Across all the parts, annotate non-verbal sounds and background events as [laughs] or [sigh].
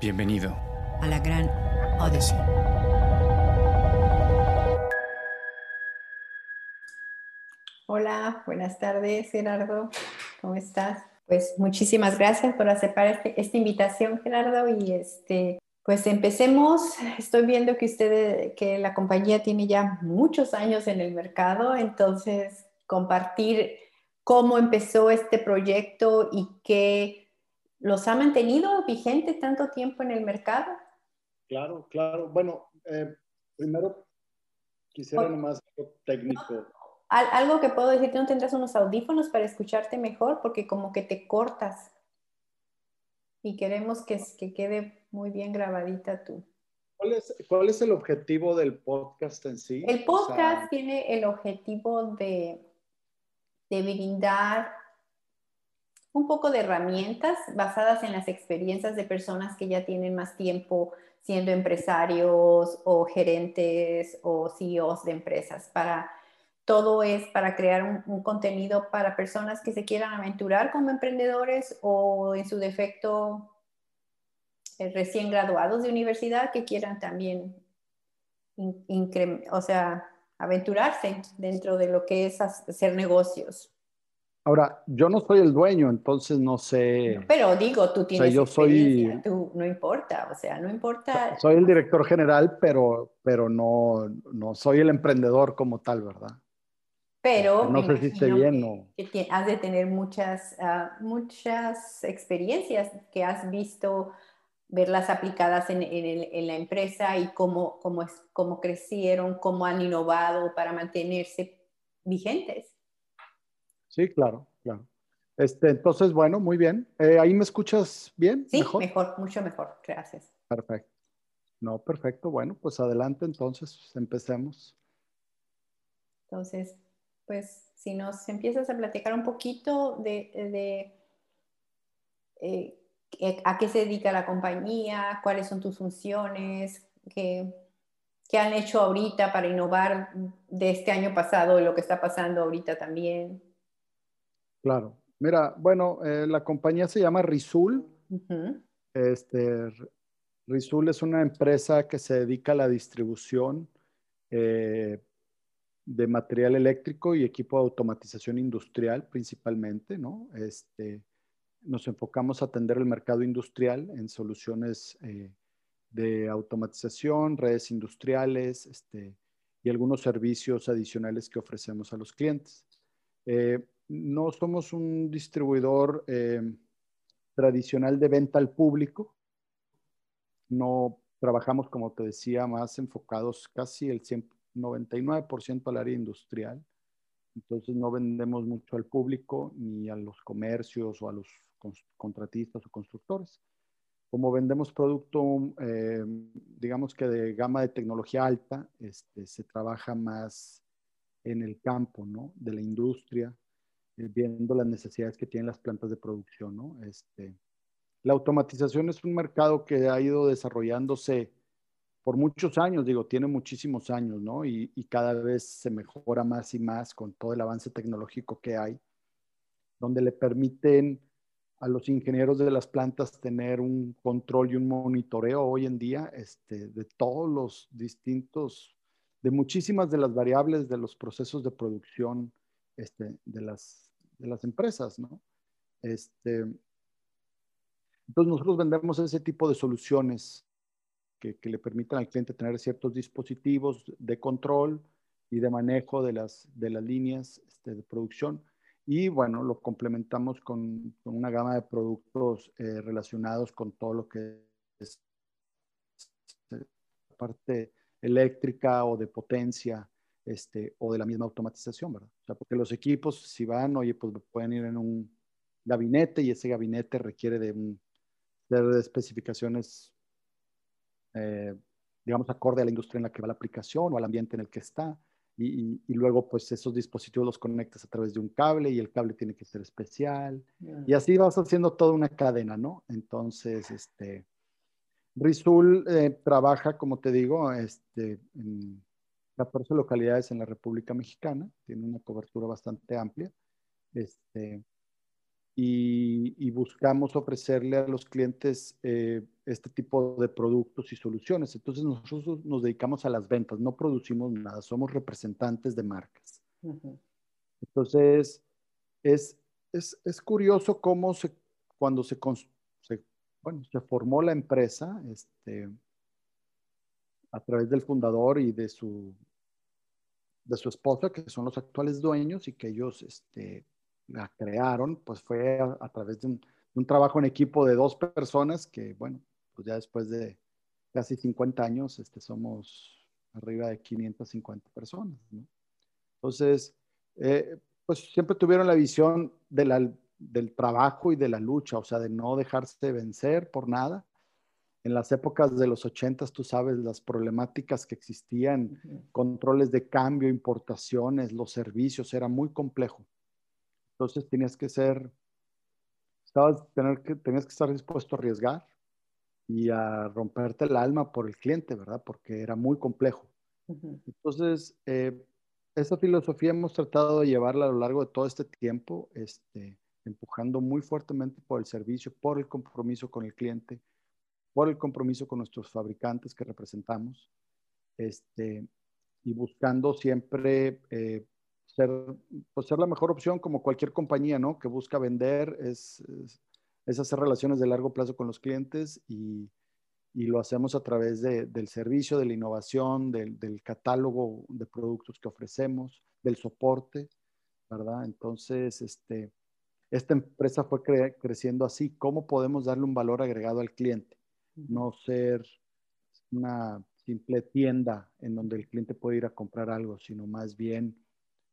Bienvenido a la gran Odyssey. Hola, buenas tardes, Gerardo. ¿Cómo estás? Pues muchísimas gracias por aceptar este, esta invitación, Gerardo. Y este, pues empecemos. Estoy viendo que usted, que la compañía tiene ya muchos años en el mercado, entonces compartir cómo empezó este proyecto y qué los ha mantenido vigente tanto tiempo en el mercado. Claro, claro. Bueno, eh, primero quisiera nomás algo técnico. algo que puedo decir, ¿no tendrás unos audífonos para escucharte mejor? Porque como que te cortas. Y queremos que, que quede muy bien grabadita tú. ¿Cuál es, ¿Cuál es, el objetivo del podcast en sí? El podcast tiene el objetivo de, de brindar un poco de herramientas basadas en las experiencias de personas que ya tienen más tiempo siendo empresarios o gerentes o CEOs de empresas. Para, todo es para crear un, contenido para personas que se quieran aventurar como emprendedores o en su defecto eh, recién graduados de universidad que quieran también o sea, aventurarse dentro de lo que es hacer negocios. Ahora, yo no soy el dueño, entonces no sé. pero digo, tú tienes. O sea, yo soy. Tú, no importa, o sea, no importa. Soy el director general, pero, pero no, no soy el emprendedor como tal, ¿verdad? Pero. No sé si esté bien o. Que has de tener muchas, ah, muchas experiencias que has visto, verlas aplicadas en, en, en la empresa y cómo, cómo, es, cómo crecieron, cómo han innovado para mantenerse vigentes. Sí, claro, claro. Este, entonces, bueno, muy bien. Eh, ¿Ahí me escuchas bien? Sí, mejor? mucho mejor. Gracias. Perfecto. No, perfecto. Bueno, pues adelante entonces, empecemos. Entonces, pues si nos empiezas a platicar un poquito de, eh, a qué se dedica la compañía, cuáles son tus funciones, qué, qué han hecho ahorita para innovar de este año pasado y lo que está pasando ahorita también. Claro. Mira, bueno, eh, la compañía se llama Rizul. este, Rizul es una empresa que se dedica a la distribución eh, de material eléctrico y equipo de automatización industrial principalmente, ¿no? Este, nos enfocamos a atender el mercado industrial en soluciones eh, de automatización, redes industriales este, y algunos servicios adicionales que ofrecemos a los clientes no somos un distribuidor eh, tradicional de venta al público. No trabajamos, como te decía, más enfocados casi el 99% al área industrial. Entonces no vendemos mucho al público ni a los comercios o a los contratistas o constructores. Como vendemos producto, eh, digamos que de gama de tecnología alta, este, se trabaja más en el campo ¿no? de la industria, viendo las necesidades que tienen las plantas de producción, ¿no? Este, la automatización es un mercado que ha ido desarrollándose por muchos años, digo, tiene muchísimos años, ¿no? Y, y, cada vez se mejora más y más con todo el avance tecnológico que hay, donde le permiten a los ingenieros de las plantas tener un control y un monitoreo hoy en día este, de todos los distintos, de muchísimas de las variables de los procesos de producción este, de las de las empresas, ¿no? Este, entonces nosotros vendemos ese tipo de soluciones que, le permitan al cliente tener ciertos dispositivos de control y de manejo de las, de las líneas este, de producción. Y bueno, lo complementamos con, una gama de productos eh, relacionados con todo lo que es este, parte eléctrica o de potencia este, o de la misma automatización, ¿verdad? O sea, porque los equipos, si van, oye, pues pueden ir en un gabinete y ese gabinete requiere de, un, de especificaciones, eh, digamos, acorde a la industria en la que va la aplicación o al ambiente en el que está. Y, y, luego, pues, esos dispositivos los conectas a través de un cable y el cable tiene que ser especial. Y así vas haciendo toda una cadena, ¿no? Entonces, este, Rizul eh, trabaja, como te digo, este, en, 14 localidades en la República Mexicana, tiene una cobertura bastante amplia. Este, y, buscamos ofrecerle a los clientes eh, este tipo de productos y soluciones. Entonces nosotros nos dedicamos a las ventas, no producimos nada, somos representantes de marcas. Entonces es, es, es, curioso cómo se, cuando se, se, bueno, se formó la empresa, este, a través del fundador y de su, de su esposa, que son los actuales dueños y que ellos este, la crearon, pues fue a, través de un, trabajo en equipo de dos personas que, bueno, pues ya después de casi 50 años, este, somos arriba de 550 personas, ¿no? Entonces, eh, pues siempre tuvieron la visión de del trabajo y de la lucha, o sea, de no dejarse vencer por nada. En las épocas de los 80, tú sabes, las problemáticas que existían, controles de cambio, importaciones, los servicios, era muy complejo. Entonces tenías que ser, estabas, tener que, tenías que estar dispuesto a arriesgar y a romperte el alma por el cliente, ¿verdad? Porque era muy complejo. Entonces, eh, esa filosofía hemos tratado de llevarla a lo largo de todo este tiempo, este, empujando muy fuertemente por el servicio, por el compromiso con el cliente, por el compromiso con nuestros fabricantes que representamos, este, y buscando siempre eh, ser, pues ser la mejor opción como cualquier compañía, ¿no? Que busca vender, es, es, hacer relaciones de largo plazo con los clientes y, y lo hacemos a través de, del servicio, de la innovación, del, del, catálogo de productos que ofrecemos, del soporte, ¿verdad? Entonces, este, esta empresa fue creciendo así. ¿Cómo podemos darle un valor agregado al cliente? No ser una simple tienda en donde el cliente puede ir a comprar algo, sino más bien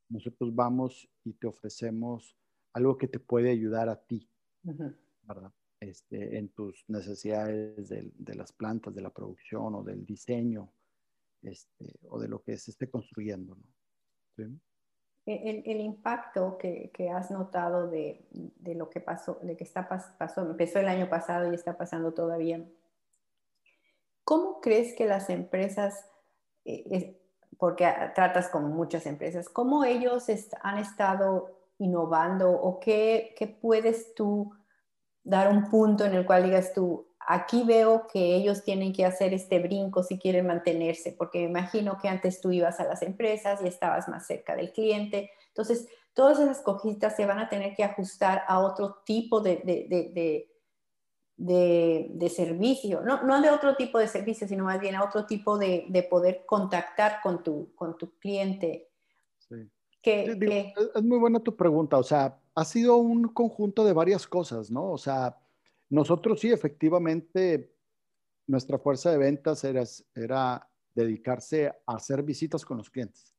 nosotros vamos y te ofrecemos algo que te puede ayudar a ti, ¿verdad? Este, en tus necesidades de, de, las plantas, de la producción o del diseño, este, o de lo que se esté construyendo, ¿no? El, el, impacto que, que, has notado de, de, lo que pasó, de que está pasó, empezó el año pasado y está pasando todavía. ¿Cómo crees que las empresas eh, porque tratas con muchas empresas, ¿cómo ellos han estado innovando o qué, qué, puedes tú dar un punto en el cual digas tú, aquí veo que ellos tienen que hacer este brinco si quieren mantenerse, porque me imagino que antes tú ibas a las empresas y estabas más cerca del cliente, entonces todas esas cojitas se van a tener que ajustar a otro tipo de, de de, servicio, no, no, de otro tipo de servicio, sino más bien a otro tipo de, de poder contactar con tu, con tu cliente. Sí. Que, es muy buena tu pregunta, o sea, ha sido un conjunto de varias cosas, ¿no? O sea, nosotros sí, efectivamente, nuestra fuerza de ventas era, era dedicarse a hacer visitas con los clientes.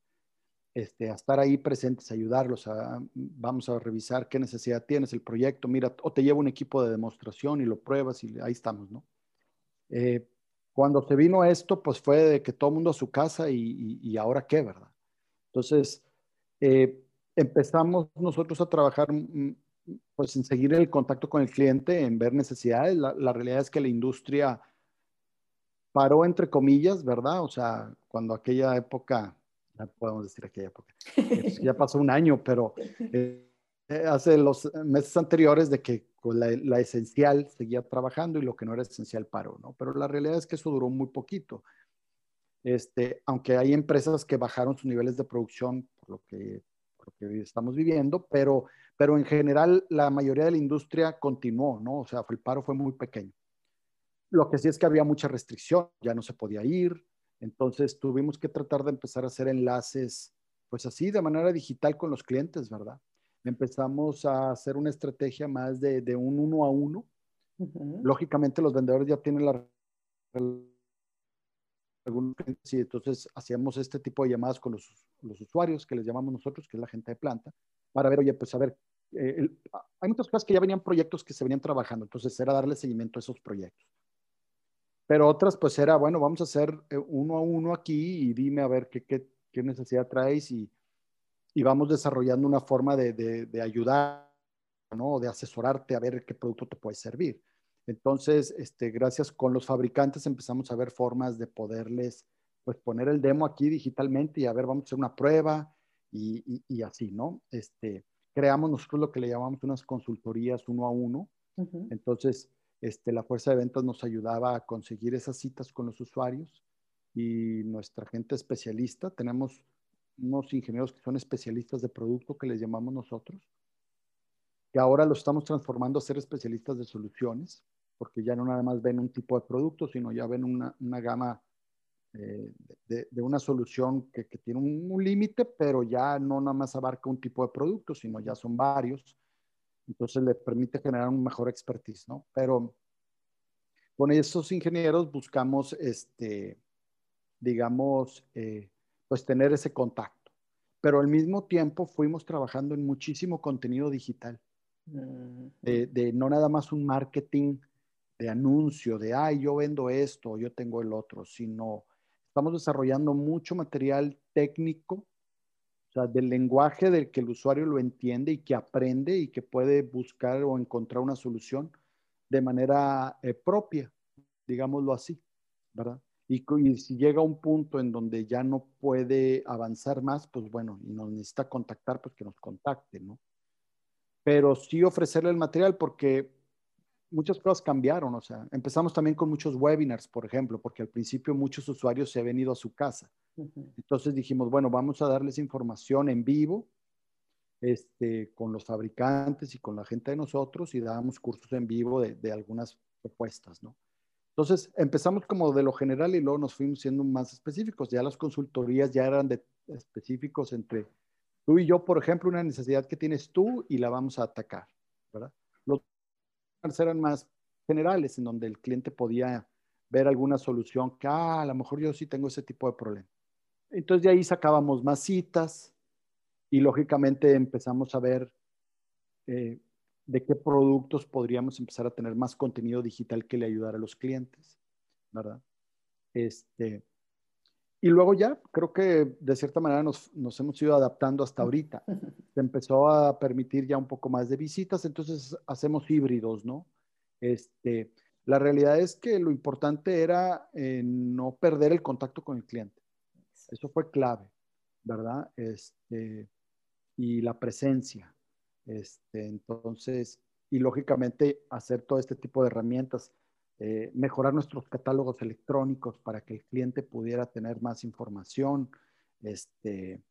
Este, a estar ahí presentes, ayudarlos, a, vamos a revisar qué necesidad tienes, el proyecto, mira, o te llevo un equipo de demostración y lo pruebas y ahí estamos, ¿no? Eh, cuando se vino esto, pues fue de que todo el mundo a su casa y, ahora qué, ¿verdad? Entonces, eh, empezamos nosotros a trabajar mm, pues en seguir el contacto con el cliente, en ver necesidades. La, la realidad es que la industria paró entre comillas, ¿verdad? O sea, cuando aquella época podemos decir aquella época. ya [laughs] pasó un año, pero eh, hace los meses anteriores de que la, esencial seguía trabajando y lo que no era esencial paró, ¿no? Pero la realidad es que eso duró muy poquito. Este, aunque hay empresas que bajaron sus niveles de producción por lo que, por lo que estamos viviendo, pero, pero en general la mayoría de la industria continuó, ¿no? O sea, el paro fue muy pequeño. Lo que sí es que había mucha restricción, ya no se podía ir, entonces tuvimos que tratar de empezar a hacer enlaces, pues así, de manera digital con los clientes, ¿verdad? Empezamos a hacer una estrategia más de, de un uno a uno. Lógicamente los vendedores ya tienen la y entonces hacíamos este tipo de llamadas con los, los, usuarios que les llamamos nosotros, que es la gente de planta, para ver, oye, pues a ver, eh, hay muchas cosas que ya venían proyectos que se venían trabajando, entonces era darle seguimiento a esos proyectos. Pero otras, pues era, bueno, vamos a hacer eh, uno a uno aquí y dime a ver qué, qué, qué necesidad traes y, y, vamos desarrollando una forma de, de, de, ayudar, ¿no? De asesorarte a ver qué producto te puede servir. Entonces, este, gracias con los fabricantes empezamos a ver formas de poderles, pues poner el demo aquí digitalmente y a ver, vamos a hacer una prueba y, y, y así, ¿no? Este, creamos nosotros lo que le llamamos unas consultorías uno a uno. Entonces, este, la fuerza de ventas nos ayudaba a conseguir esas citas con los usuarios y nuestra gente especialista, tenemos unos ingenieros que son especialistas de producto que les llamamos nosotros, que ahora lo estamos transformando a ser especialistas de soluciones, porque ya no nada más ven un tipo de producto, sino ya ven una, una gama eh, de, una solución que, que tiene un, un límite, pero ya no nada más abarca un tipo de producto, sino ya son varios. Entonces le permite generar un mejor expertise, ¿no? Pero con esos ingenieros buscamos, este, digamos, eh, pues tener ese contacto. Pero al mismo tiempo fuimos trabajando en muchísimo contenido digital, mm. de, no nada más un marketing de anuncio, de, ay, yo vendo esto, yo tengo el otro, sino estamos desarrollando mucho material técnico, o sea, del lenguaje del que el usuario lo entiende y que aprende y que puede buscar o encontrar una solución de manera eh, propia, digámoslo así, ¿verdad? Y, si llega un punto en donde ya no puede avanzar más, pues bueno, y nos necesita contactar, pues que nos contacte, ¿no? Pero sí ofrecerle el material porque muchas cosas cambiaron, o sea, empezamos también con muchos webinars, por ejemplo, porque al principio muchos usuarios se habían ido a su casa. Entonces dijimos, bueno, vamos a darles información en vivo, este, con los fabricantes y con la gente de nosotros y dábamos cursos en vivo de, de algunas propuestas, ¿no? Entonces empezamos como de lo general y luego nos fuimos siendo más específicos. Ya las consultorías ya eran de específicos entre tú y yo, por ejemplo, una necesidad que tienes tú y la vamos a atacar, ¿verdad? Los eran más generales en donde el cliente podía ver alguna solución que, ah, a lo mejor yo sí tengo ese tipo de problema. Entonces de ahí sacábamos más citas y lógicamente empezamos a ver eh, de qué productos podríamos empezar a tener más contenido digital que le ayudara a los clientes, ¿verdad? Este, y luego ya, creo que de cierta manera nos, nos, hemos ido adaptando hasta ahorita. [laughs] Se empezó a permitir ya un poco más de visitas, entonces hacemos híbridos, ¿no? Este, la realidad es que lo importante era eh, no perder el contacto con el cliente. Eso fue clave, ¿verdad? Este, y la presencia. Este, entonces, y lógicamente hacer todo este tipo de herramientas, eh, mejorar nuestros catálogos electrónicos para que el cliente pudiera tener más información, este,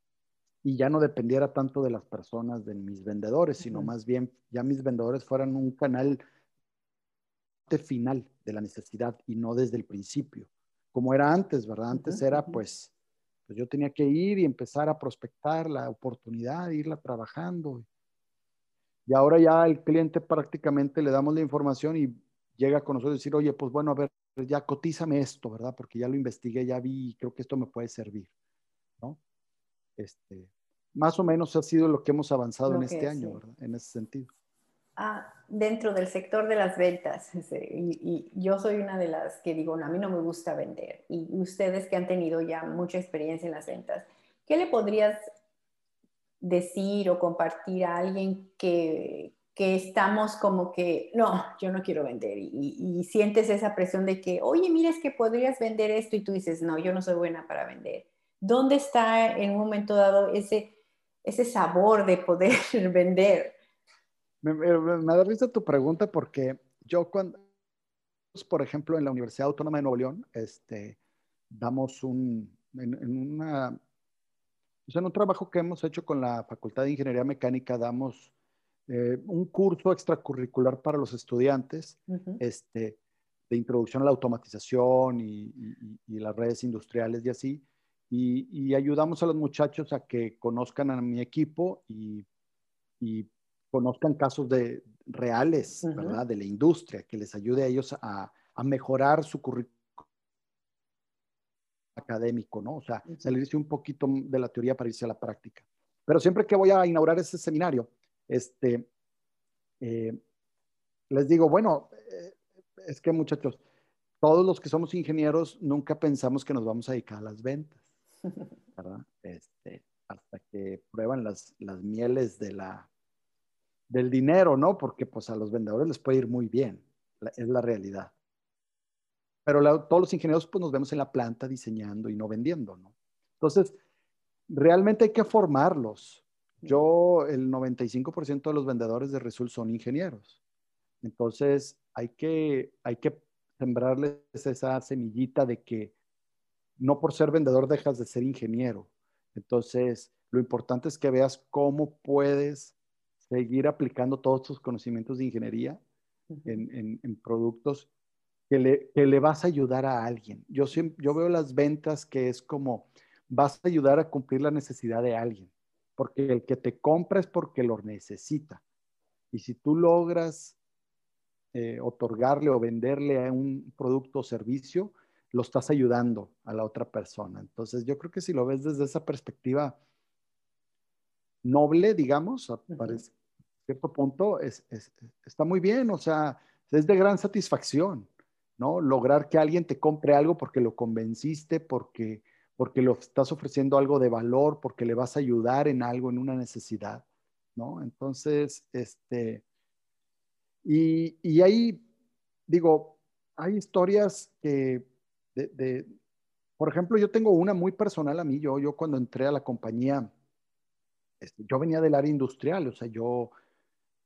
y ya no dependiera tanto de las personas, de mis vendedores, sino más bien ya mis vendedores fueran un canal final de la necesidad y no desde el principio, como era antes, ¿verdad? Antes era pues, pues yo tenía que ir y empezar a prospectar la oportunidad, irla trabajando. Y ahora ya el cliente prácticamente le damos la información y llega con nosotros y decir, oye, pues bueno, a ver, ya cotízame esto, ¿verdad? Porque ya lo investigué, ya vi y creo que esto me puede servir, ¿no? Este, más o menos ha sido lo que hemos avanzado en este año, ¿verdad? En ese sentido. Ah, dentro del sector de las ventas, [laughs] y, yo soy una de las que digo, no, a mí no me gusta vender, y ustedes que han tenido ya mucha experiencia en las ventas, ¿qué le podrías decir o compartir a alguien que, que estamos como que, no, yo no quiero vender y, sientes esa presión de que, oye, mira, es que podrías vender esto y tú dices, no, yo no soy buena para vender. ¿Dónde está en un momento dado ese, ese sabor de poder [laughs] vender? Me, da risa tu pregunta porque yo cuando, por ejemplo, en la Universidad Autónoma de Nuevo León, este, damos un, en una pues, en un trabajo que hemos hecho con la Facultad de Ingeniería Mecánica, damos eh, un curso extracurricular para los estudiantes este, de introducción a la automatización y, las redes industriales y así. Y, ayudamos a los muchachos a que conozcan a mi equipo y, conozcan casos de, reales, ¿verdad? De la industria, que les ayude a ellos a, a mejorar su currículum académico, ¿no? O sea, salirse un poquito de la teoría para irse a la práctica. Pero siempre que voy a inaugurar ese seminario, este, eh, les digo, bueno, eh, es que muchachos, todos los que somos ingenieros nunca pensamos que nos vamos a dedicar a las ventas, [laughs] ¿verdad? Este, hasta que prueban las, las mieles de la, del dinero, ¿no? Porque pues a los vendedores les puede ir muy bien, es la realidad. Pero todos los ingenieros pues nos vemos en la planta diseñando y no vendiendo, ¿no? Entonces, realmente hay que formarlos. Yo, el 95% de los vendedores de Resul son ingenieros. Entonces, hay que, hay que sembrarles esa semillita de que no por ser vendedor dejas de ser ingeniero. Entonces, lo importante es que veas cómo puedes seguir aplicando todos tus conocimientos de ingeniería en, productos que le, que le, vas a ayudar a alguien. Yo, yo veo las ventas que es como vas a ayudar a cumplir la necesidad de alguien, porque el que te compra es porque lo necesita. Y si tú logras eh, otorgarle o venderle a un producto o servicio, lo estás ayudando a la otra persona. Entonces, yo creo que si lo ves desde esa perspectiva noble, digamos, a cierto punto, es, está muy bien, o sea, es de gran satisfacción, ¿no? Lograr que alguien te compre algo porque lo convenciste, porque, porque lo estás ofreciendo algo de valor, porque le vas a ayudar en algo, en una necesidad, ¿no? Entonces, este, y, y ahí, digo, hay historias que de, por ejemplo, yo tengo una muy personal a mí, yo, yo cuando entré a la compañía, este, yo venía del área industrial, o sea, yo,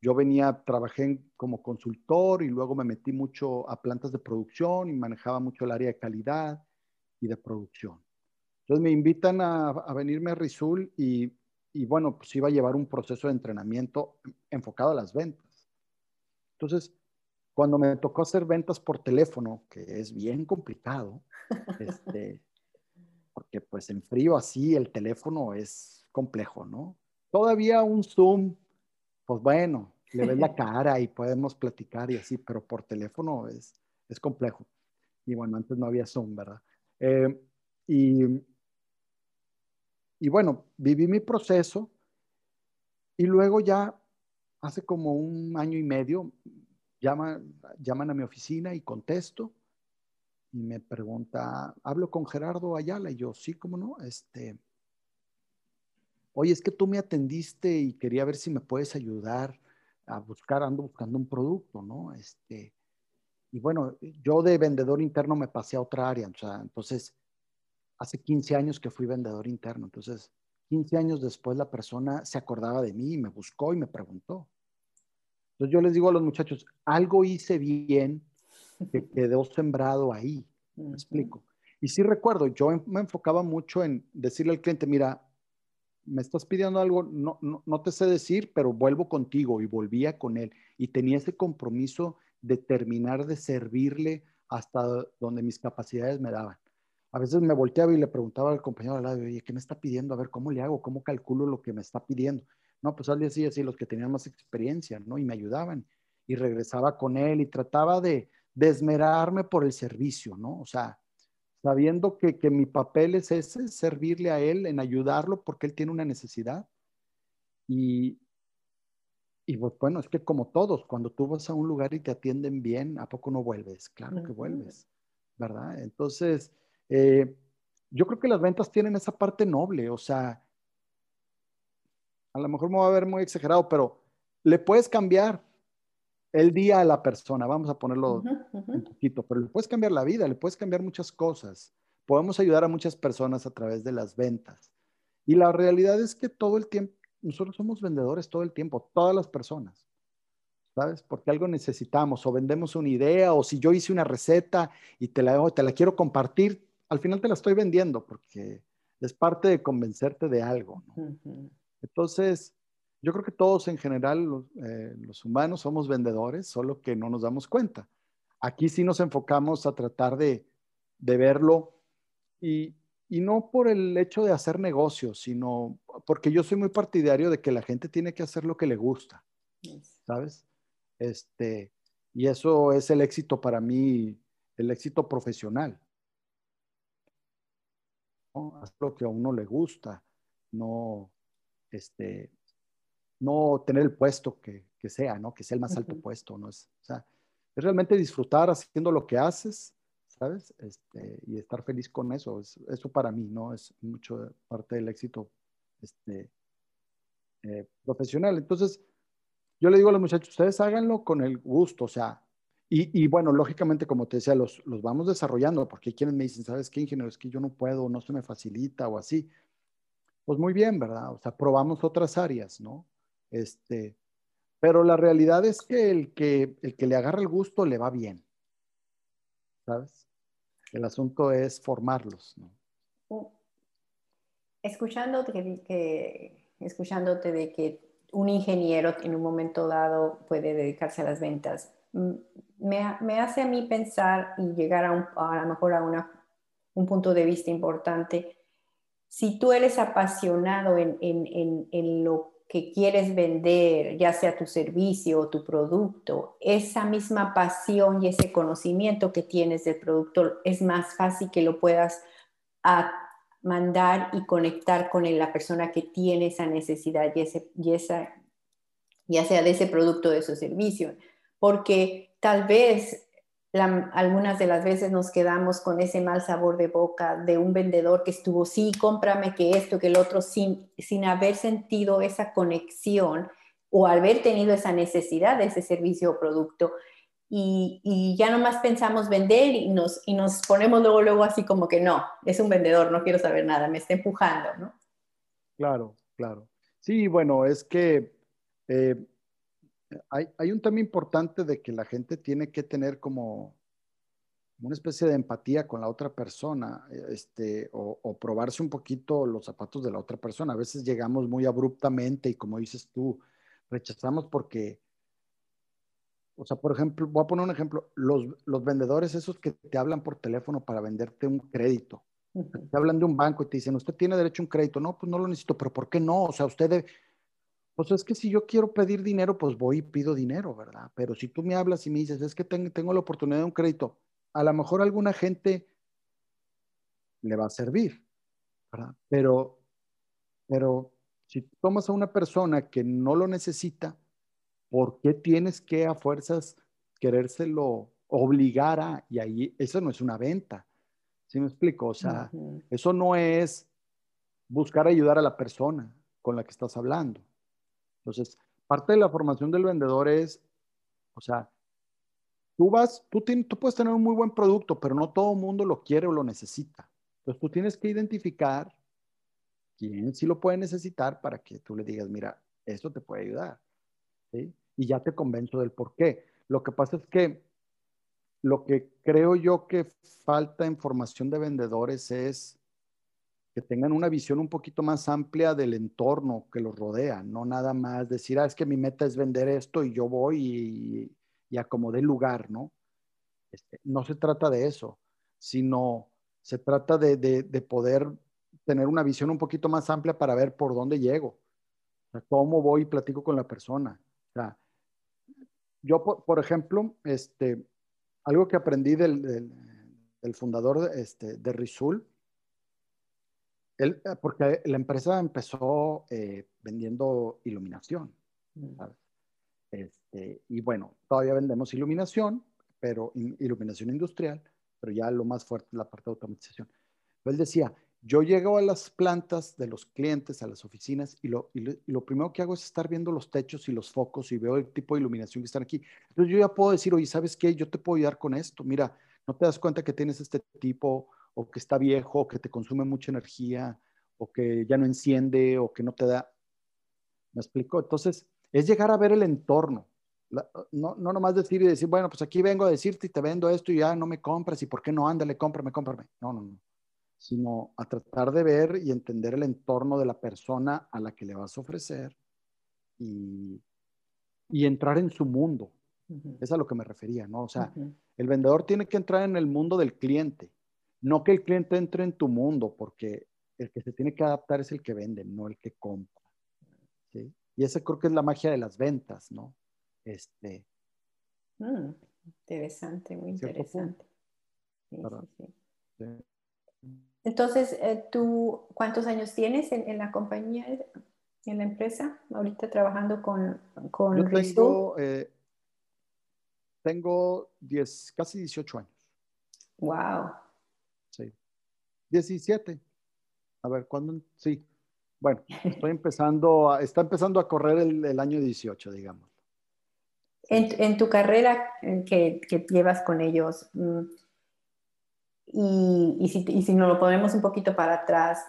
yo venía, trabajé como consultor y luego me metí mucho a plantas de producción y manejaba mucho el área de calidad y de producción. Entonces me invitan a, a venirme a Rizul y, y bueno, pues iba a llevar un proceso de entrenamiento enfocado a las ventas. Entonces, cuando me tocó hacer ventas por teléfono, que es bien complicado, [laughs] este, porque pues en frío así el teléfono es complejo, ¿no? Todavía un Zoom, pues bueno, le ves la [laughs] cara y podemos platicar y así, pero por teléfono es, es complejo. Y bueno, antes no había Zoom, ¿verdad? Eh, y, y bueno, viví mi proceso y luego ya hace como un año y medio llaman, a mi oficina y contesto y me pregunta, ¿hablo con Gerardo Ayala? Y yo, sí, ¿cómo no? Este, oye, es que tú me atendiste y quería ver si me puedes ayudar a buscar, ando buscando un producto, ¿no? Este, y bueno, yo de vendedor interno me pasé a otra área, o sea, entonces, hace 15 años que fui vendedor interno, entonces, 15 años después la persona se acordaba de mí y me buscó y me preguntó. Entonces yo les digo a los muchachos, algo hice bien que [laughs] quedó sembrado ahí. Me explico. Y sí recuerdo, yo me enfocaba mucho en decirle al cliente, mira, me estás pidiendo algo, no, no, no, te sé decir, pero vuelvo contigo y volvía con él. Y tenía ese compromiso de terminar de servirle hasta donde mis capacidades me daban. A veces me volteaba y le preguntaba al compañero al lado, oye, ¿qué me está pidiendo? A ver, ¿cómo le hago? ¿Cómo calculo lo que me está pidiendo? No, pues alguien así, así, los que tenían más experiencia, ¿no? Y me ayudaban. Y regresaba con él y trataba de, desmerarme por el servicio, ¿no? O sea, sabiendo que, que, mi papel es ese, servirle a él, en ayudarlo porque él tiene una necesidad. Y, y pues, bueno, es que como todos, cuando tú vas a un lugar y te atienden bien, ¿a poco no vuelves? Claro que vuelves, ¿verdad? Entonces, eh, yo creo que las ventas tienen esa parte noble, o sea, a lo mejor me va a ver muy exagerado, pero le puedes cambiar el día a la persona, vamos a ponerlo un poquito, pero le puedes cambiar la vida, le puedes cambiar muchas cosas. Podemos ayudar a muchas personas a través de las ventas. Y la realidad es que todo el tiempo, nosotros somos vendedores todo el tiempo, todas las personas. ¿Sabes? Porque algo necesitamos o vendemos una idea o si yo hice una receta y te la, te la quiero compartir, al final te la estoy vendiendo porque es parte de convencerte de algo. Entonces, yo creo que todos en general, eh, los, humanos, somos vendedores, solo que no nos damos cuenta. Aquí sí nos enfocamos a tratar de, verlo y, no por el hecho de hacer negocios, sino porque yo soy muy partidario de que la gente tiene que hacer lo que le gusta, ¿sabes? Este, y eso es el éxito para mí, el éxito profesional. Hacer lo que a uno le gusta, no, este, no tener el puesto que, sea, ¿no? Que sea el más alto puesto, ¿no? Es, o sea, es realmente disfrutar haciendo lo que haces, ¿sabes? Este, y estar feliz con eso. eso para mí, ¿no? Es mucho parte del éxito este, eh, profesional. Entonces, yo le digo a los muchachos, ustedes háganlo con el gusto, o sea, y, bueno, lógicamente, como te decía, los, los, vamos desarrollando, porque hay quienes me dicen, ¿sabes qué, ingeniero? Es que yo no puedo, no se me facilita o así. pues muy bien, ¿verdad? O sea, probamos otras áreas, ¿no? Este, pero la realidad es que el que, el que le agarra el gusto le va bien, ¿sabes? El asunto es formarlos, ¿no? Escuchándote, que, escuchándote de que un ingeniero en un momento dado puede dedicarse a las ventas, me, me hace a mí pensar y llegar a, un, a mejor a una, un punto de vista importante. Si tú eres apasionado en, en, en, en lo que quieres vender, ya sea tu servicio o tu producto, esa misma pasión y ese conocimiento que tienes del producto es más fácil que lo puedas mandar y conectar con la persona que tiene esa necesidad y, ese, y esa, ya sea de ese producto o de su servicio. Porque tal vez algunas de las veces nos quedamos con ese mal sabor de boca de un vendedor que estuvo, sí, cómprame que esto, que el otro, sin, sin haber sentido esa conexión o haber tenido esa necesidad de ese servicio o producto. Y, y, ya nomás pensamos vender y nos, y nos ponemos luego, luego así como que no, es un vendedor, no quiero saber nada, me está empujando, ¿no? Claro, claro. Sí, bueno, es que eh, hay, un tema importante de que la gente tiene que tener como una especie de empatía con la otra persona, este, o, probarse un poquito los zapatos de la otra persona. A veces llegamos muy abruptamente y como dices tú, rechazamos porque, o sea, por ejemplo, voy a poner un ejemplo, los, los vendedores esos que te hablan por teléfono para venderte un crédito, te hablan de un banco y te dicen, usted tiene derecho a un crédito, no, pues no lo necesito, pero ¿por qué no? O sea, usted pues es que si yo quiero pedir dinero, pues voy y pido dinero, ¿verdad? Pero si tú me hablas y me dices, es que tengo, la oportunidad de un crédito, a lo mejor a alguna gente le va a servir, ¿verdad? Pero, pero si tomas a una persona que no lo necesita, ¿por qué tienes que a fuerzas querérselo obligar a? Y ahí, eso no es una venta. ¿Sí me explico? O sea, eso no es buscar ayudar a la persona con la que estás hablando. Entonces, parte de la formación del vendedor es, o sea, tú vas, tú, tú puedes tener un muy buen producto, pero no todo el mundo lo quiere o lo necesita. Entonces, tú tienes que identificar quién sí lo puede necesitar para que tú le digas, mira, esto te puede ayudar. ¿sí? Y ya te convenzo del por qué. Lo que pasa es que lo que creo yo que falta en formación de vendedores es que tengan una visión un poquito más amplia del entorno que los rodea, no nada más decir, ah, es que mi meta es vender esto y yo voy y, y acomodé lugar, ¿no? Este, no se trata de eso, sino se trata de, de, poder tener una visión un poquito más amplia para ver por dónde llego, cómo voy y platico con la persona. O yo, por, ejemplo, este, algo que aprendí del, fundador este, de Rizul, eh, porque la empresa empezó eh, vendiendo iluminación. Mm. Este, y bueno, todavía vendemos iluminación, pero iluminación industrial, pero ya lo más fuerte es la parte de automatización. él decía, yo llego a las plantas de los clientes, a las oficinas, y lo, y lo, primero que hago es estar viendo los techos y los focos y veo el tipo de iluminación que están aquí. Entonces yo ya puedo decir, oye, ¿sabes qué? Yo te puedo ayudar con esto. Mira, no te das cuenta que tienes este tipo o que está viejo, o que te consume mucha energía, o que ya no enciende, o que no te da. ¿Me explico? Entonces, es llegar a ver el entorno. no, no nomás decir y decir, bueno, pues aquí vengo a decirte y te vendo esto y ya no me compras y por qué no, ándale, cómprame, cómprame. No, no, no. Sino a tratar de ver y entender el entorno de la persona a la que le vas a ofrecer y, y entrar en su mundo. Es a lo que me refería, ¿no? O sea, el vendedor tiene que entrar en el mundo del cliente no que el cliente entre en tu mundo, porque el que se tiene que adaptar es el que vende, no el que compra. ¿sí? Y esa creo que es la magia de las ventas, ¿no? Este, mm, interesante, muy interesante. Entonces, eh, ¿tú cuántos años tienes en, la compañía, en la empresa, ahorita trabajando con, con Yo tengo, eh, tengo casi 18 años. Wow. 17. A ver, ¿cuándo? Sí. Bueno, estoy [laughs] empezando, está empezando a correr el, año 18, digamos. En, tu carrera que, llevas con ellos, mm, y, si, y, si, nos lo ponemos un poquito para atrás,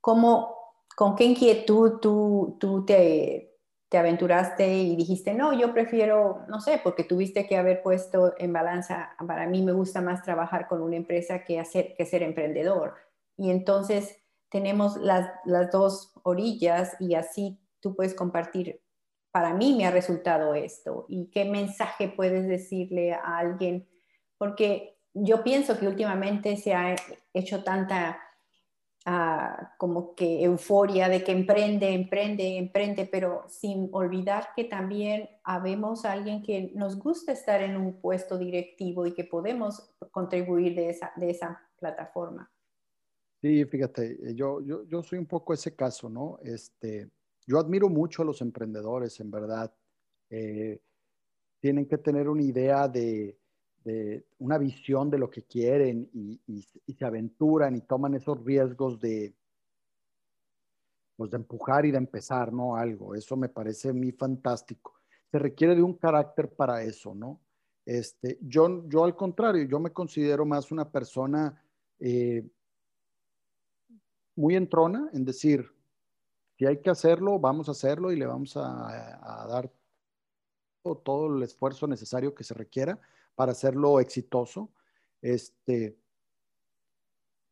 ¿cómo, ¿Con qué inquietud tú, tú te, te aventuraste y dijiste, no, yo prefiero, no sé, porque tuviste que haber puesto en balanza, para mí me gusta más trabajar con una empresa que, hacer, que ser emprendedor. Y entonces tenemos las, las dos orillas y así tú puedes compartir, para mí me ha resultado esto y qué mensaje puedes decirle a alguien, porque yo pienso que últimamente se ha hecho tanta como que euforia de que emprende, emprende, emprende, pero sin olvidar que también habemos alguien que nos gusta estar en un puesto directivo y que podemos contribuir de esa, de esa plataforma. Sí, fíjate, yo, yo, yo soy un poco ese caso, ¿no? Este, yo admiro mucho a los emprendedores, en verdad. Eh, tienen que tener una idea de, una visión de lo que quieren y, se aventuran y toman esos riesgos de, pues, de empujar y de empezar, ¿no? Algo. Eso me parece muy fantástico. Se requiere de un carácter para eso, ¿no? Este, yo, yo al contrario, yo me considero más una persona eh, muy entrona en decir, si hay que hacerlo, vamos a hacerlo y le vamos a, a dar todo el esfuerzo necesario que se requiera para hacerlo exitoso, este,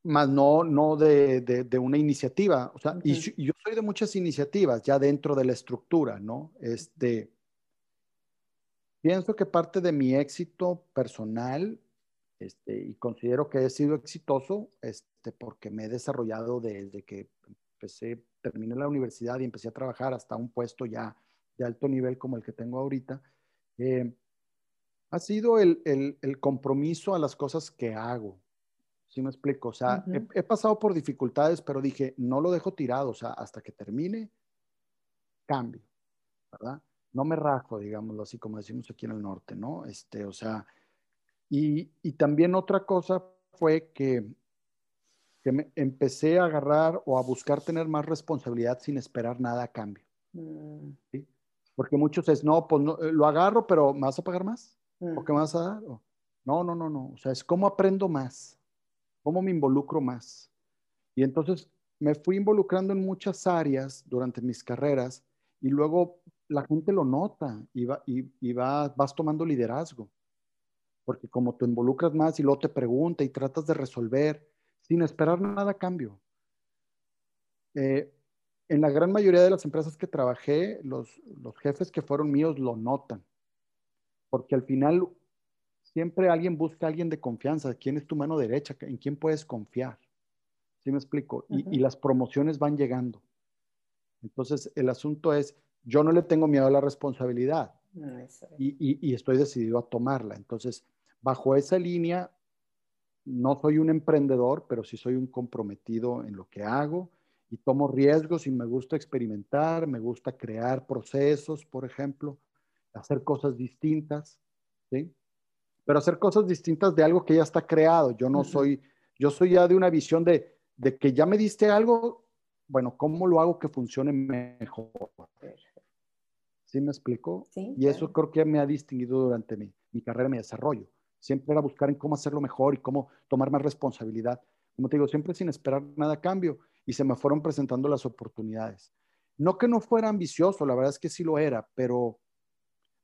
más no, no de, de, una iniciativa. O sea, y, yo soy de muchas iniciativas ya dentro de la estructura, ¿no? Este, pienso que parte de mi éxito personal, este, y considero que he sido exitoso, este, porque me he desarrollado desde que empecé, terminé la universidad y empecé a trabajar hasta un puesto ya de alto nivel como el que tengo ahorita. Eh, ha sido el, compromiso a las cosas que hago. ¿Sí me explico? O sea, he, pasado por dificultades, pero dije, no lo dejo tirado, o sea, hasta que termine, cambio, ¿verdad? No me rajo, digámoslo así, como decimos aquí en el norte, ¿no? Este, o sea, y, también otra cosa fue que, que me empecé a agarrar o a buscar tener más responsabilidad sin esperar nada a cambio. Mm. ¿sí? Porque muchos es, no, pues no, lo agarro, pero ¿me vas a pagar más? ¿O qué más a dar? No, no, no, no. O sea, es cómo aprendo más, cómo me involucro más. Y entonces me fui involucrando en muchas áreas durante mis carreras y luego la gente lo nota y, va, y, va, vas tomando liderazgo. Porque como te involucras más y luego te pregunta y tratas de resolver sin esperar nada a cambio. Eh, en la gran mayoría de las empresas que trabajé, los, los jefes que fueron míos lo notan porque al final siempre alguien busca a alguien de confianza. ¿Quién es tu mano derecha? ¿En quién puedes confiar? ¿Sí me explico? y, las promociones van llegando. Entonces, el asunto es, yo no le tengo miedo a la responsabilidad y, estoy decidido a tomarla. Entonces, bajo esa línea, no soy un emprendedor, pero sí soy un comprometido en lo que hago y tomo riesgos y me gusta experimentar, me gusta crear procesos, por ejemplo hacer cosas distintas, ¿sí? Pero hacer cosas distintas de algo que ya está creado. Yo no soy, yo soy ya de una visión de, de que ya me diste algo, bueno, ¿cómo lo hago que funcione mejor? ¿Sí me explico? y eso creo que me ha distinguido durante mi, mi carrera, mi desarrollo. Siempre era buscar en cómo hacerlo mejor y cómo tomar más responsabilidad. Como te digo, siempre sin esperar nada a cambio y se me fueron presentando las oportunidades. No que no fuera ambicioso, la verdad es que sí lo era, pero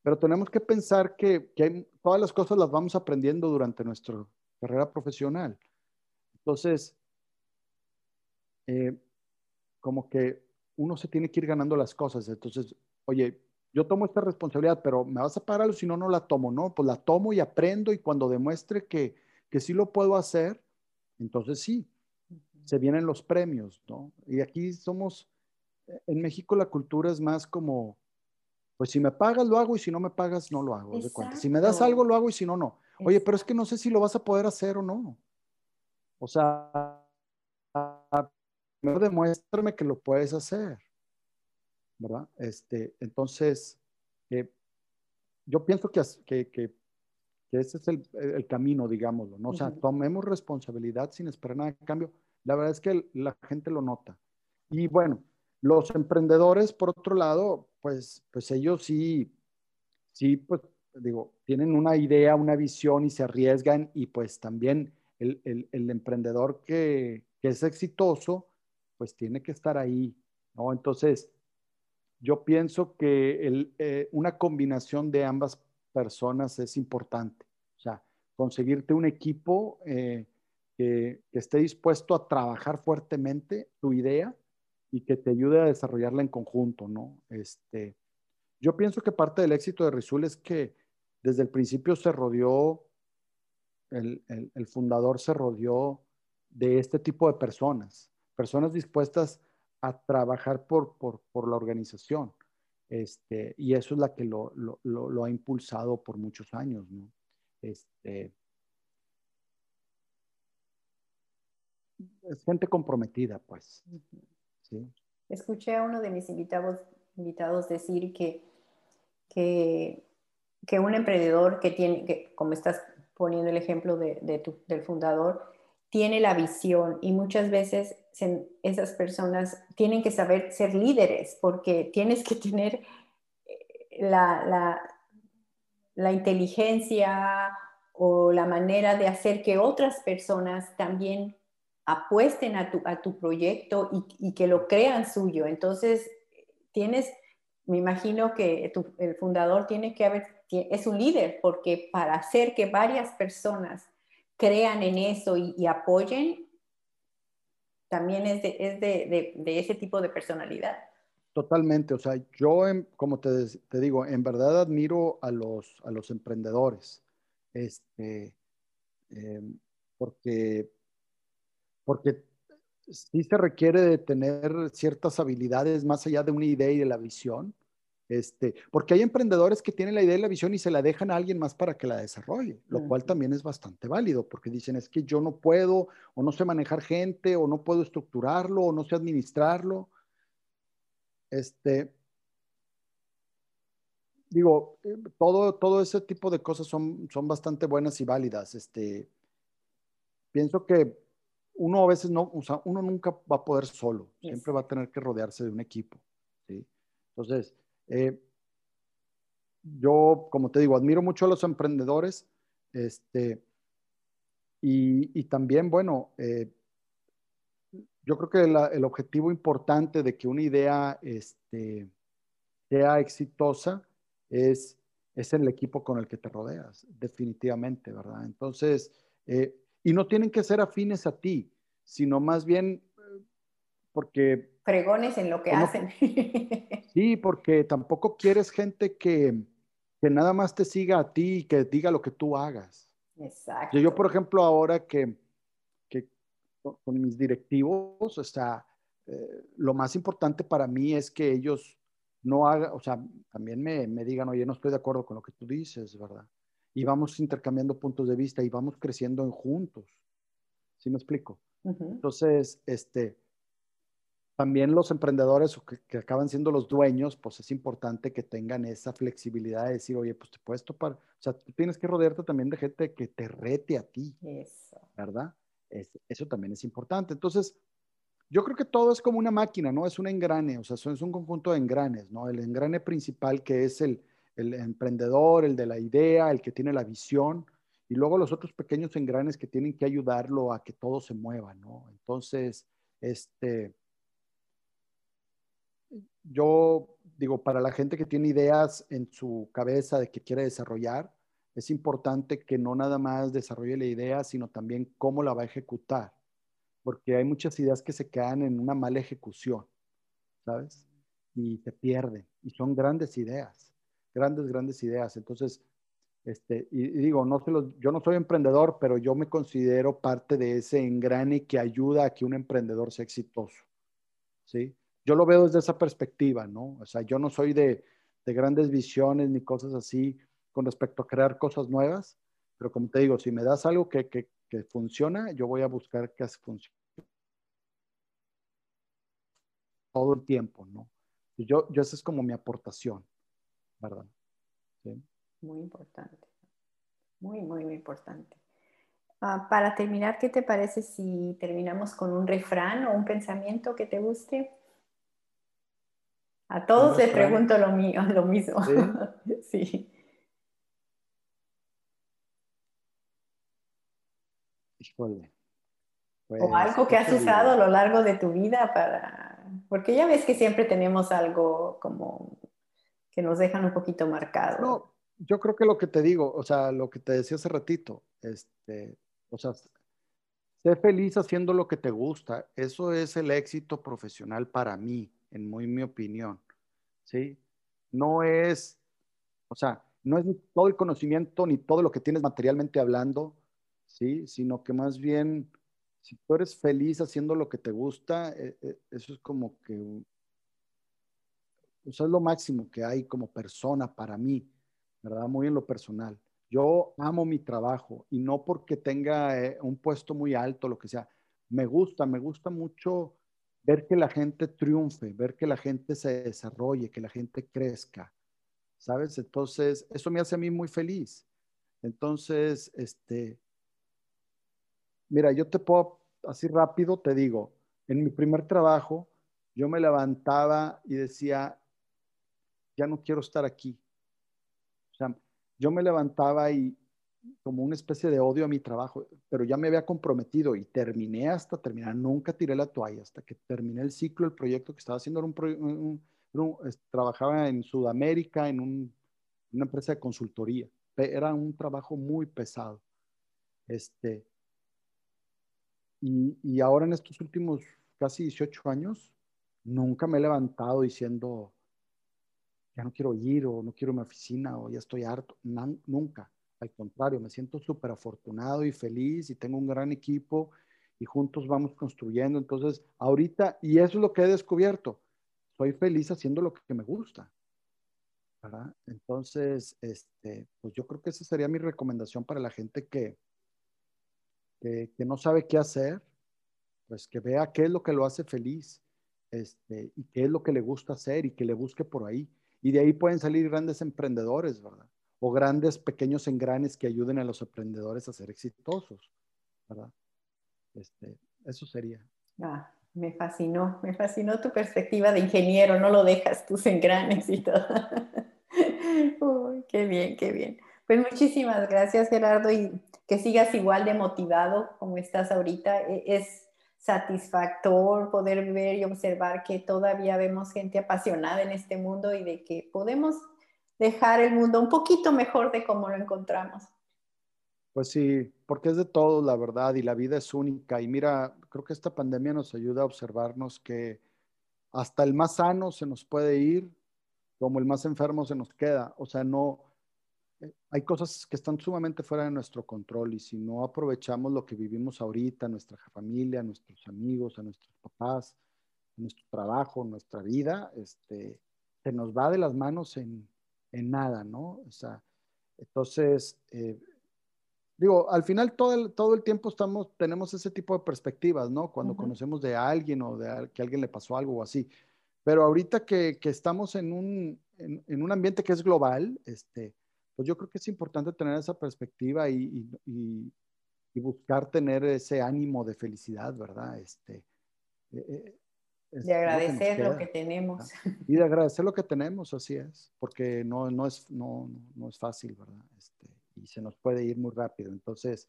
pero tenemos que pensar que, que todas las cosas las vamos aprendiendo durante nuestra carrera profesional. Entonces, eh, como que uno se tiene que ir ganando las cosas. Entonces, oye, yo tomo esta responsabilidad, pero me vas a pagar algo si no, no la tomo. No, pues la tomo y aprendo y cuando demuestre que, que sí lo puedo hacer, entonces sí, se vienen los premios, ¿no? Y aquí somos, en México la cultura es más como, pues si me pagas, lo hago y si no me pagas, no lo hago. De cuenta. Si me das algo, lo hago y si no, no. Oye, pero es que no sé si lo vas a poder hacer o no. O sea, demuéstrame que lo puedes hacer. ¿Verdad? Este, entonces, eh, yo pienso que, que, que, ese es el, el, camino, digámoslo, ¿no? O sea, tomemos responsabilidad sin esperar nada a cambio. La verdad es que la gente lo nota. Y bueno, los emprendedores, por otro lado, pues, pues ellos sí, sí, pues digo, tienen una idea, una visión y se arriesgan y pues también el, el, el emprendedor que, que, es exitoso, pues tiene que estar ahí ¿no? Entonces, yo pienso que eh, una combinación de ambas personas es importante. O sea, conseguirte un equipo eh, que, esté dispuesto a trabajar fuertemente tu idea y que te ayude a desarrollarla en conjunto, ¿no? Este, yo pienso que parte del éxito de Rizul es que desde el principio se rodeó, el, el fundador se rodeó de este tipo de personas, personas dispuestas a trabajar por, por, por la organización. Este, y eso es la que lo, lo, lo, ha impulsado por muchos años. ¿no? Este, es gente comprometida, pues. Escuché a uno de mis invitados, decir que, que, un emprendedor que tiene, que, como estás poniendo el ejemplo de, tu, del fundador, tiene la visión y muchas veces esas personas tienen que saber ser líderes porque tienes que tener eh, la, la, inteligencia o la manera de hacer que otras personas también apuesten a tu, a tu proyecto y, que lo crean suyo. Entonces, tienes, me imagino que el fundador tiene que haber, es un líder, porque para hacer que varias personas crean en eso y, apoyen, también es, de, es de, de, ese tipo de personalidad. Totalmente, o sea, yo, como te, te, digo, en verdad admiro a los, a los emprendedores, este, em, porque, porque sí se requiere de tener ciertas habilidades más allá de una idea y de la visión, este, porque hay emprendedores que tienen la idea y la visión y se la dejan a alguien más para que la desarrolle, lo cual también es bastante válido, porque dicen es que yo no puedo, o no sé manejar gente, o no puedo estructurarlo, o no sé administrarlo. Este, digo, todo, todo ese tipo de cosas son, son bastante buenas y válidas. Este, pienso que uno a veces no, o sea, uno nunca va a poder solo, siempre va a tener que rodearse de un equipo. ¿sí? Entonces, eh, yo, como te digo, admiro mucho a los emprendedores. Este, y, también, bueno, eh, yo creo que el objetivo importante de que una idea este, sea exitosa es, es el equipo con el que te rodeas, definitivamente, ¿verdad? Entonces, eh, y no tienen que ser afines a ti, sino más bien porque... Fregones en lo que hacen. [laughs] sí, porque tampoco quieres gente que, que, nada más te siga a ti y que diga lo que tú hagas. Exacto. Yo, por ejemplo, ahora que, que con mis directivos, o sea, eh, lo más importante para mí es que ellos no hagan, o sea, también me, me, digan, oye, no estoy de acuerdo con lo que tú dices, ¿verdad? Y vamos intercambiando puntos de vista y vamos creciendo en juntos. ¿Sí me explico? Entonces, este, también los emprendedores que, acaban siendo los dueños, pues es importante que tengan esa flexibilidad de decir, oye, pues te puedes topar. O sea, tú tienes que rodearte también de gente que te rete a ti. Eso. ¿Verdad? eso también es importante. Entonces, yo creo que todo es como una máquina, ¿no? Es un engrane, o sea, es un conjunto de engranes, ¿no? El engrane principal que es el, el emprendedor, el de la idea, el que tiene la visión, y luego los otros pequeños engranes que tienen que ayudarlo a que todo se mueva, ¿no? Entonces, este yo digo, para la gente que tiene ideas en su cabeza de que quiere desarrollar, es importante que no nada más desarrolle la idea, sino también cómo la va a ejecutar, porque hay muchas ideas que se quedan en una mala ejecución, ¿sabes? Y se pierden, y son grandes ideas, grandes, grandes ideas. Entonces, este, y, digo, no se yo no soy emprendedor, pero yo me considero parte de ese engrane que ayuda a que un emprendedor sea exitoso, ¿sí? yo lo veo desde esa perspectiva, ¿no? O sea, yo no soy de, grandes visiones ni cosas así con respecto a crear cosas nuevas, pero como te digo, si me das algo que, que, funciona, yo voy a buscar que funcione todo el tiempo, ¿no? Yo, yo esa es como mi aportación, ¿verdad? Muy importante, muy, muy, muy importante. Ah, para terminar, ¿qué te parece si terminamos con un refrán o un pensamiento que te guste? A todos les pregunto lo, mío, [laughs] lo mismo. Sí. [laughs] o pues, algo que has usado a lo largo de tu vida para... porque ya ves que siempre tenemos algo como que nos dejan un poquito marcado. No, yo creo que lo que te digo, o sea, lo que te decía hace ratito, este, o sea, sé feliz haciendo lo que te gusta. Eso es el éxito profesional para mí, en muy, mi opinión. ¿Sí? No es, o sea, no es todo el conocimiento ni todo lo que tienes materialmente hablando, ¿sí? Sino que más bien, si tú eres feliz haciendo lo que te gusta, eh, eh, eso es como que, eso es lo máximo que hay como persona para mí, ¿verdad? Muy en lo personal. Yo amo mi trabajo y no porque tenga eh, un puesto muy alto, lo que sea. Me gusta, me gusta mucho ver que la gente triunfe, ver que la gente se desarrolle, que la gente crezca, ¿sabes? Entonces, eso me hace a mí muy feliz. Entonces, este, mira, yo te puedo, así rápido te digo, en mi primer trabajo, yo me levantaba y decía, ya no quiero estar aquí. O sea, yo me levantaba y como una especie de odio a mi trabajo, pero ya me había comprometido y terminé hasta terminar, nunca tiré la toalla, hasta que terminé el ciclo, el proyecto que estaba haciendo, un, trabajaba en Sudamérica en una empresa de consultoría, era un trabajo muy pesado. Este, y, y ahora en estos últimos casi 18 años, nunca me he levantado diciendo, ya no quiero ir o no quiero mi oficina o ya estoy harto. nunca. Al contrario, me siento súper afortunado y feliz y tengo un gran equipo y juntos vamos construyendo. Entonces, ahorita, y eso es lo que he descubierto, soy feliz haciendo lo que me gusta. ¿verdad? Entonces, este, pues yo creo que esa sería mi recomendación para la gente que, que, que, no sabe qué hacer, pues que vea qué es lo que lo hace feliz este, y qué es lo que le gusta hacer y que le busque por ahí. Y de ahí pueden salir grandes emprendedores, ¿verdad? O grandes pequeños engranes que ayuden a los emprendedores a ser exitosos, ¿verdad? Este, eso sería. Ah, me fascinó, me fascinó tu perspectiva de ingeniero, no lo dejas tus engranes y todo. [laughs] Uy, qué bien, qué bien. Pues muchísimas gracias Gerardo y que sigas igual de motivado como estás ahorita. E, es satisfactor poder ver y observar que todavía vemos gente apasionada en este mundo y de que podemos dejar el mundo un poquito mejor de como lo encontramos. Pues sí, porque es de todos, la verdad, y la vida es única. Y mira, creo que esta pandemia nos ayuda a observarnos que hasta el más sano se nos puede ir, como el más enfermo se nos queda. O sea, no, hay cosas que están sumamente fuera de nuestro control y si no aprovechamos lo que vivimos ahorita, nuestra familia, nuestros amigos, a nuestros papás, nuestro trabajo, nuestra vida, este, se nos va de las manos en, en nada, ¿no? O sea, entonces, eh, digo, al final todo el, todo el tiempo estamos, tenemos ese tipo de perspectivas, ¿no? Cuando conocemos de alguien o de que a alguien le pasó algo o así. Pero ahorita que, que estamos en un, en, en, un ambiente que es global, este, pues yo creo que es importante tener esa perspectiva y, buscar tener ese ánimo de felicidad, ¿verdad? Este, eh, eh, de agradecer lo que, tenemos. Y de agradecer lo que tenemos, así es, porque no, no, es, no, no es fácil, ¿verdad? Este, y se nos puede ir muy rápido. Entonces,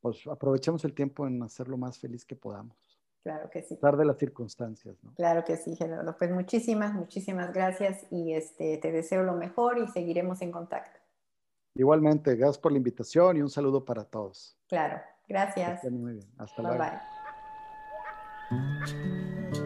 pues aprovechemos el tiempo en hacer lo más feliz que podamos. Claro que sí. de las circunstancias, ¿no? Claro que sí, Gerardo. Pues muchísimas, muchísimas gracias y este, te deseo lo mejor y seguiremos en contacto. Igualmente, gracias por la invitación y un saludo para todos. Claro, gracias. Muy bien. Hasta luego. Bye bye.